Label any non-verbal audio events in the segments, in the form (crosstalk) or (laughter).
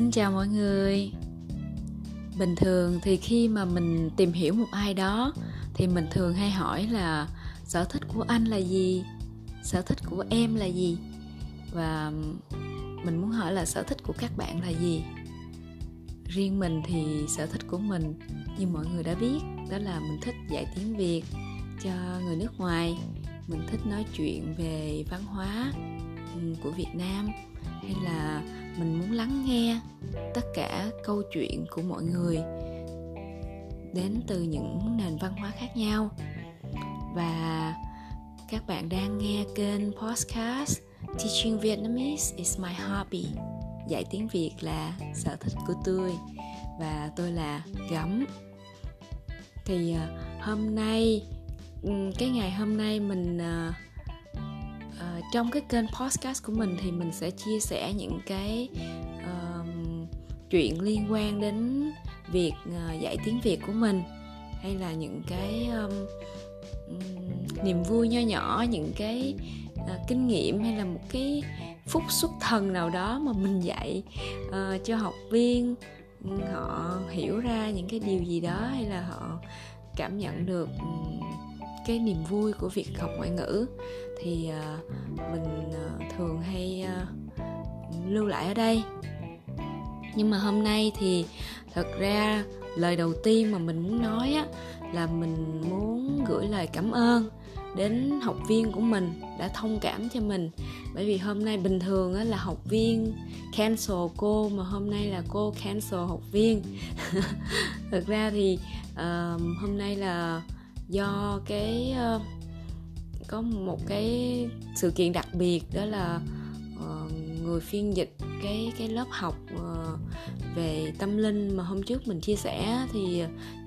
Xin chào mọi người. Bình thường thì khi mà mình tìm hiểu một ai đó, thì mình thường hay hỏi là sở thích của anh là gì? Sở thích của em là gì? Và mình muốn hỏi là sở thích của các bạn là gì? Riêng mình thì sở thích của mình, như mọi người đã biết, đó là mình thích dạy tiếng Việt cho người nước ngoài. Mình thích nói chuyện về văn hóa ừ, của Việt Nam hay là mình muốn lắng nghe tất cả câu chuyện của mọi người đến từ những nền văn hóa khác nhau? Và các bạn đang nghe kênh podcast Teaching Vietnamese is my hobby. Dạy tiếng Việt là sở thích của tôi và tôi là Gấm. Thì ờ, hôm nay ừ, cái ngày hôm nay mình uh, trong cái kênh podcast của mình thì mình sẽ chia sẻ những cái uh, chuyện liên quan đến việc uh, dạy tiếng việt của mình hay là những cái um, niềm vui nho nhỏ những cái uh, kinh nghiệm hay là một cái phúc xuất thần nào đó mà mình dạy uh, cho học viên họ hiểu ra những cái điều gì đó hay là họ cảm nhận được um, cái niềm vui của việc học ngoại ngữ. Thì uh, mình uh, thường hay uh, lưu lại ở đây. Nhưng mà hôm nay thì thật ra lời đầu tiên mà mình muốn nói á là mình muốn gửi lời cảm ơn đến học viên của mình đã thông cảm cho mình. Bởi vì hôm nay bình thường á là học viên cancel cô mà hôm nay là cô cancel học viên. (laughs) Thực ra thì uh, hôm nay là do cái uh, có một cái sự kiện đặc biệt đó là uh, người phiên dịch cái cái lớp học uh, về tâm linh mà hôm trước mình chia sẻ thì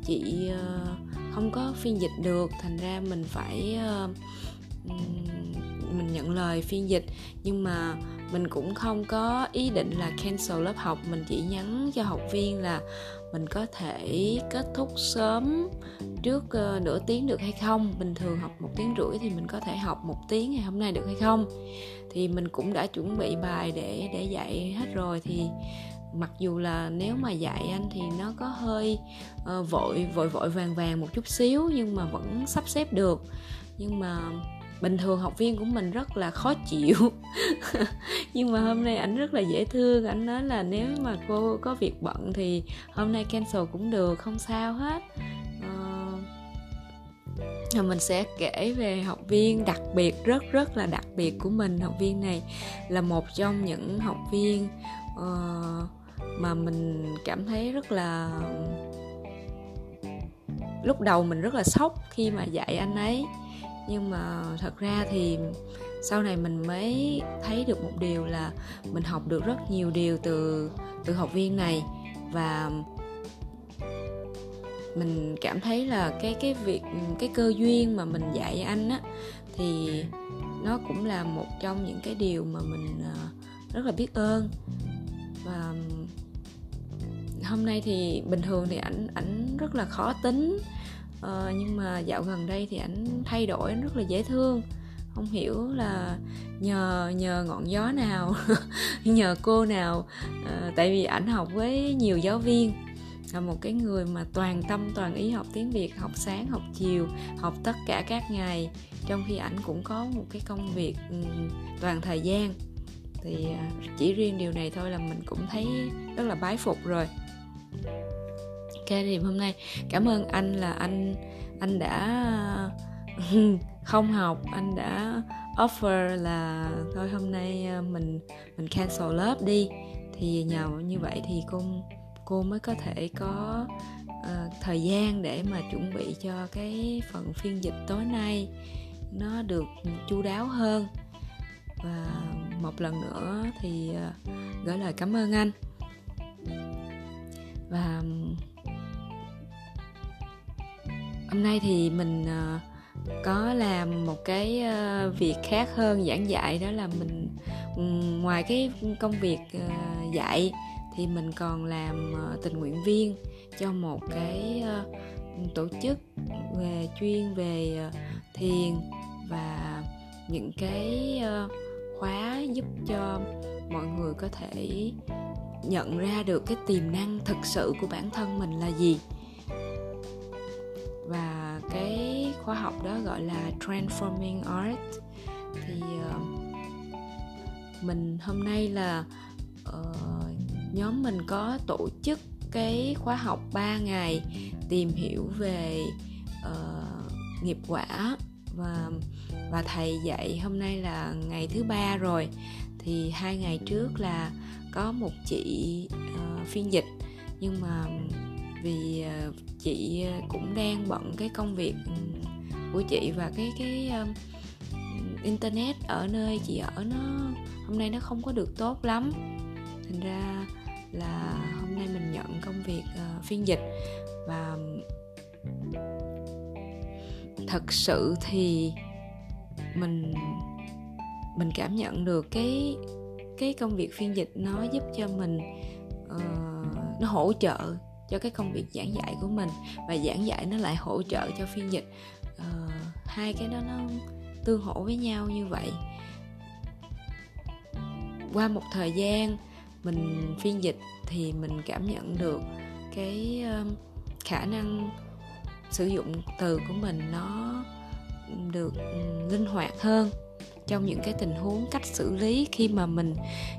chị uh, không có phiên dịch được. Thành ra mình phải uh, mình nhận lời phiên dịch. Nhưng mà mình cũng không có ý định là cancel lớp học. Mình chỉ nhắn cho học viên là mình có thể kết thúc sớm trước ờ, nửa tiếng được hay không? Bình thường học một tiếng rưỡi thì mình có thể học một tiếng ngày hôm nay được hay không? Thì mình cũng đã chuẩn bị bài để để dạy hết rồi. Thì mặc dù là nếu mà dạy anh thì nó có hơi uh, vội vội vội vàng vàng một chút xíu nhưng mà vẫn sắp xếp được. Nhưng mà bình thường học viên của mình rất là khó chịu. (laughs) Nhưng mà hôm nay ảnh rất là dễ thương. Ảnh nói là nếu mà cô có việc bận thì hôm nay cancel cũng được không sao hết. Uh, mình sẽ kể về học viên đặc biệt rất rất là đặc biệt của mình. Học viên này là một trong những học viên uh, mà mình cảm thấy rất là lúc đầu mình rất là sốc khi mà dạy anh ấy nhưng mà thật ra thì sau này mình mới thấy được một điều là mình học được rất nhiều điều từ từ học viên này. Và mình cảm thấy là cái cái việc, cái cơ duyên mà mình dạy anh á, thì nó cũng là một trong những cái điều mà mình à, rất là biết ơn. Và hôm nay thì bình thường thì ảnh ảnh rất là khó tính ờ, nhưng mà dạo gần đây thì ảnh thay đổi anh rất là dễ thương. Không hiểu là nhờ nhờ ngọn gió nào (laughs) nhờ cô nào à, tại vì ảnh học với nhiều giáo viên là một cái người mà toàn tâm toàn ý học tiếng việt học sáng học chiều học tất cả các ngày. Trong khi ảnh cũng có một cái công việc ừ, toàn thời gian. Thì à, chỉ riêng điều này thôi là mình cũng thấy rất là bái phục rồi trải nghiệm hôm nay. Cảm ơn anh là anh anh đã (laughs) không học anh đã offer là thôi hôm nay ờ, mình mình cancel lớp đi. Thì nhờ như vậy thì cô cô mới có thể có uh, thời gian để mà chuẩn bị cho cái phần phiên dịch tối nay nó được chu đáo hơn. Và một lần nữa thì uh, gửi lời cảm ơn anh. Và hôm nay thì mình ờ, có làm một cái ờ, việc khác hơn, giảng dạy, đó là mình ngoài cái công việc ờ, dạy thì mình còn làm tình nguyện viên cho một cái tổ chức về chuyên về thiền và những cái khóa giúp cho mọi người có thể nhận ra được cái tiềm năng thực sự của bản thân mình là gì và cái khóa học đó gọi là transforming art. Thì uh, mình hôm nay là uh, nhóm mình có tổ chức cái khóa học 3 ngày tìm hiểu về uh, nghiệp quả. Và và thầy dạy hôm nay là ngày thứ ba rồi. Thì hai ngày trước là có một chị uh, phiên dịch. Nhưng mà vì ờ, chị ờ, cũng đang bận cái công việc của chị và cái cái ờ, internet ở nơi chị ở nó hôm nay nó không có được tốt lắm. Thành ra là hôm nay mình nhận công việc uh, phiên dịch và thật sự thì mình mình cảm nhận được cái cái công việc phiên dịch nó giúp cho mình uh, nó hỗ trợ cho cái công việc giảng dạy của mình. Và giảng dạy nó lại hỗ trợ cho phiên dịch. Uh, hai cái đó nó tương hỗ với nhau như vậy. Qua một thời gian mình phiên dịch thì mình cảm nhận được cái uh, khả năng sử dụng từ của mình nó được linh hoạt hơn trong những cái tình huống cách xử lý khi mà mình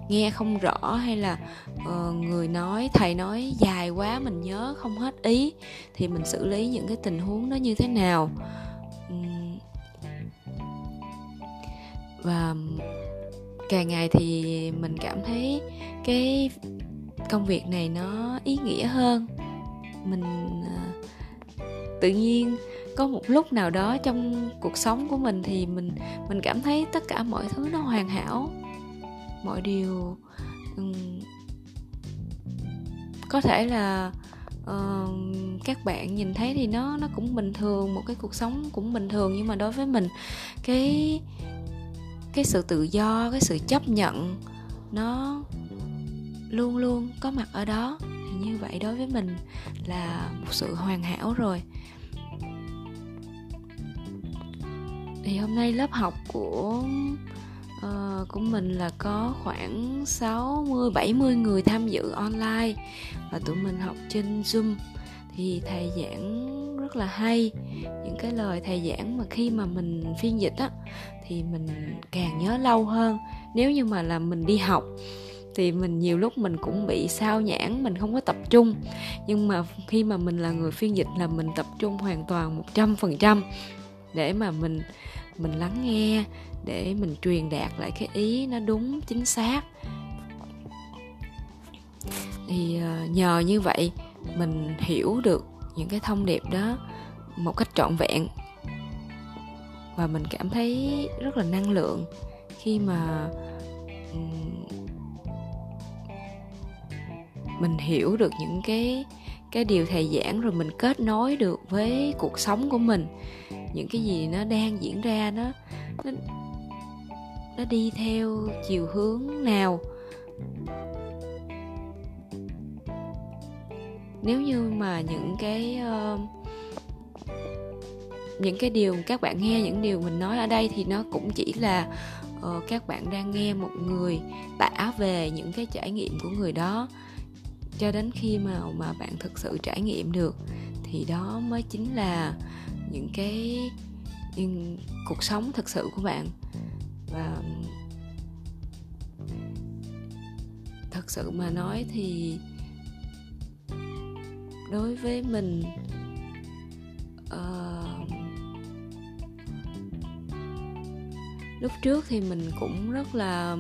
nghe không rõ hay là uh, người nói thầy nói dài quá mình nhớ không hết ý thì mình xử lý những cái tình huống đó như thế nào. Và càng ngày thì mình cảm thấy cái công việc này nó ý nghĩa hơn. Mình uh, tự nhiên có một lúc nào đó trong cuộc sống của mình thì mình mình cảm thấy tất cả mọi thứ nó hoàn hảo. Mọi điều um, có thể là uh, các bạn nhìn thấy thì nó nó cũng bình thường một cái cuộc sống cũng bình thường. Nhưng mà đối với mình cái cái sự tự do cái sự chấp nhận nó luôn luôn có mặt ở đó. Thì như vậy đối với mình là một sự hoàn hảo rồi. Thì hôm nay lớp học của uh, của mình là có khoảng 60 70 người tham dự online và tụi mình học trên Zoom. Thì thầy giảng rất là hay. Những cái lời thầy giảng mà khi mà mình phiên dịch á thì mình càng nhớ lâu hơn. Nếu như mà là mình đi học thì mình nhiều lúc mình cũng bị sao nhãn mình không có tập trung. Nhưng mà khi mà mình là người phiên dịch là mình tập trung hoàn toàn một trăm phần trăm để mà mình mình lắng nghe, để mình truyền đạt lại cái ý nó đúng, chính xác. Thì ờ, nhờ như vậy mình hiểu được những cái thông điệp đó một cách trọn vẹn. Và mình cảm thấy rất là năng lượng khi mà mình hiểu được những cái cái điều thầy giảng rồi mình kết nối được với cuộc sống của mình những cái gì nó đang diễn ra nó nó, nó đi theo chiều hướng nào. Nếu như mà những cái uh, những cái điều các bạn nghe những điều mình nói ở đây thì nó cũng chỉ là uh, các bạn đang nghe một người tả về những cái trải nghiệm của người đó. Cho đến khi mà mà bạn thực sự trải nghiệm được thì đó mới chính là những cái những cuộc sống thực sự của bạn. Và thật sự mà nói thì đối với mình uh, lúc trước thì mình cũng rất là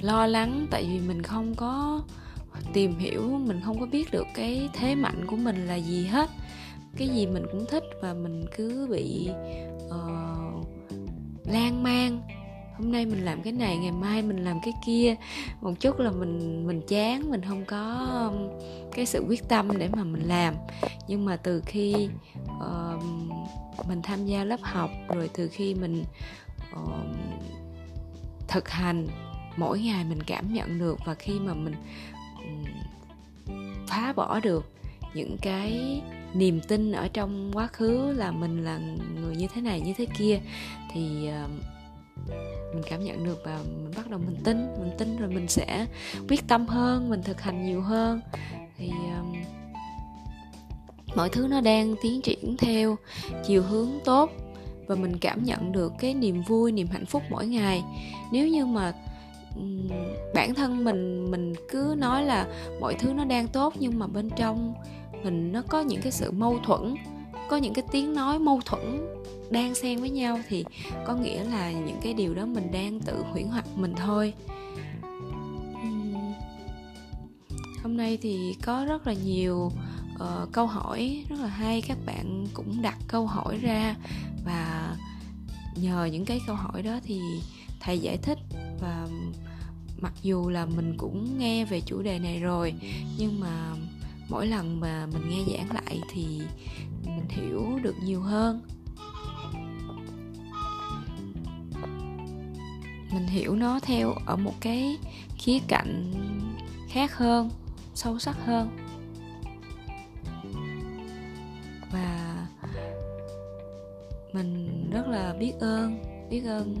lo lắng tại vì mình không có tìm hiểu mình không có biết được cái thế mạnh của mình là gì hết cái gì mình cũng thích và mình cứ bị uh, lan man. Hôm nay mình làm cái này ngày mai mình làm cái kia. Một chút là mình mình chán mình không có um, cái sự quyết tâm để mà mình làm. Nhưng mà từ khi uh, mình tham gia lớp học rồi từ khi mình uh, thực hành mỗi ngày mình cảm nhận được và khi mà mình phá bỏ được những cái niềm tin ở trong quá khứ là mình là người như thế này như thế kia. Thì ờ, mình cảm nhận được và mình bắt đầu mình tin mình tin rồi mình sẽ quyết tâm hơn mình thực hành nhiều hơn. Thì um, mọi thứ nó đang tiến triển theo chiều hướng tốt và mình cảm nhận được cái niềm vui niềm hạnh phúc mỗi ngày. Nếu như mà bản thân mình mình cứ nói là mọi thứ nó đang tốt nhưng mà bên trong mình nó có những cái sự mâu thuẫn có những cái tiếng nói mâu thuẫn đang xen với nhau thì có nghĩa là những cái điều đó mình đang tự huyễn hoặc mình thôi. Hôm nay thì có rất là nhiều uh, câu hỏi rất là hay các bạn cũng đặt câu hỏi ra và nhờ những cái câu hỏi đó thì thầy giải thích và mặc dù là mình cũng nghe về chủ đề này rồi nhưng mà mỗi lần mà mình nghe giảng lại thì mình hiểu được nhiều hơn. Mình hiểu nó theo ở một cái khía cạnh khác hơn, sâu sắc hơn. Và mình rất là biết ơn biết ơn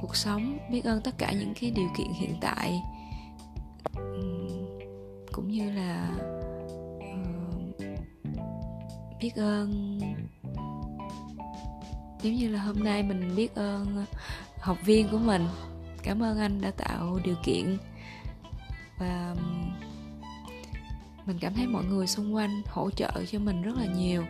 cuộc sống, biết ơn tất cả những cái điều kiện hiện tại cũng như là biết ơn. Giống như là hôm nay mình biết ơn học viên của mình. Cảm ơn anh đã tạo điều kiện. Và mình cảm thấy mọi người xung quanh hỗ trợ cho mình rất là nhiều.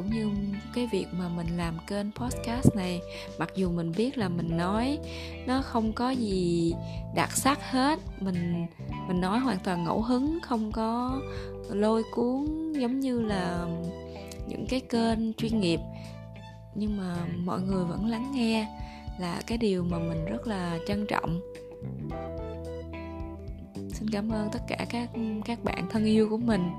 Cũng như cái việc mà mình làm kênh podcast này, mặc dù mình biết là mình nói nó không có gì đặc sắc hết, mình mình nói hoàn toàn ngẫu hứng, không có lôi cuốn giống như là những cái kênh chuyên nghiệp. Nhưng mà mọi người vẫn lắng nghe là cái điều mà mình rất là trân trọng xin cảm ơn tất cả các các bạn thân yêu của mình.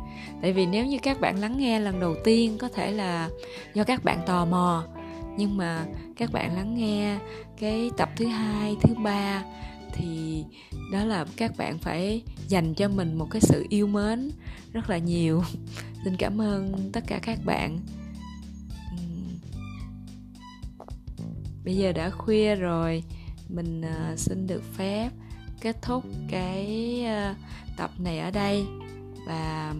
Tại vì nếu như các bạn lắng nghe lần đầu tiên, có thể là do các bạn tò mò. Nhưng mà các bạn lắng nghe cái tập thứ hai, thứ ba thì đó là các bạn phải dành cho mình một cái sự yêu mến rất là nhiều. (laughs) Xin cảm ơn tất cả các bạn. Bây giờ đã khuya rồi. Mình à, xin được phép. Kết thúc cái tập này ở đây. Và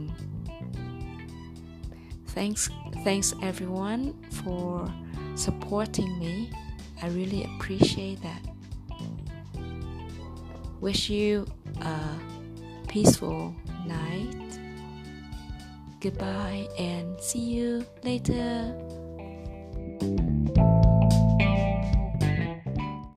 thanks thanks everyone for supporting me. I really appreciate that. Wish you a peaceful night. Goodbye and see you later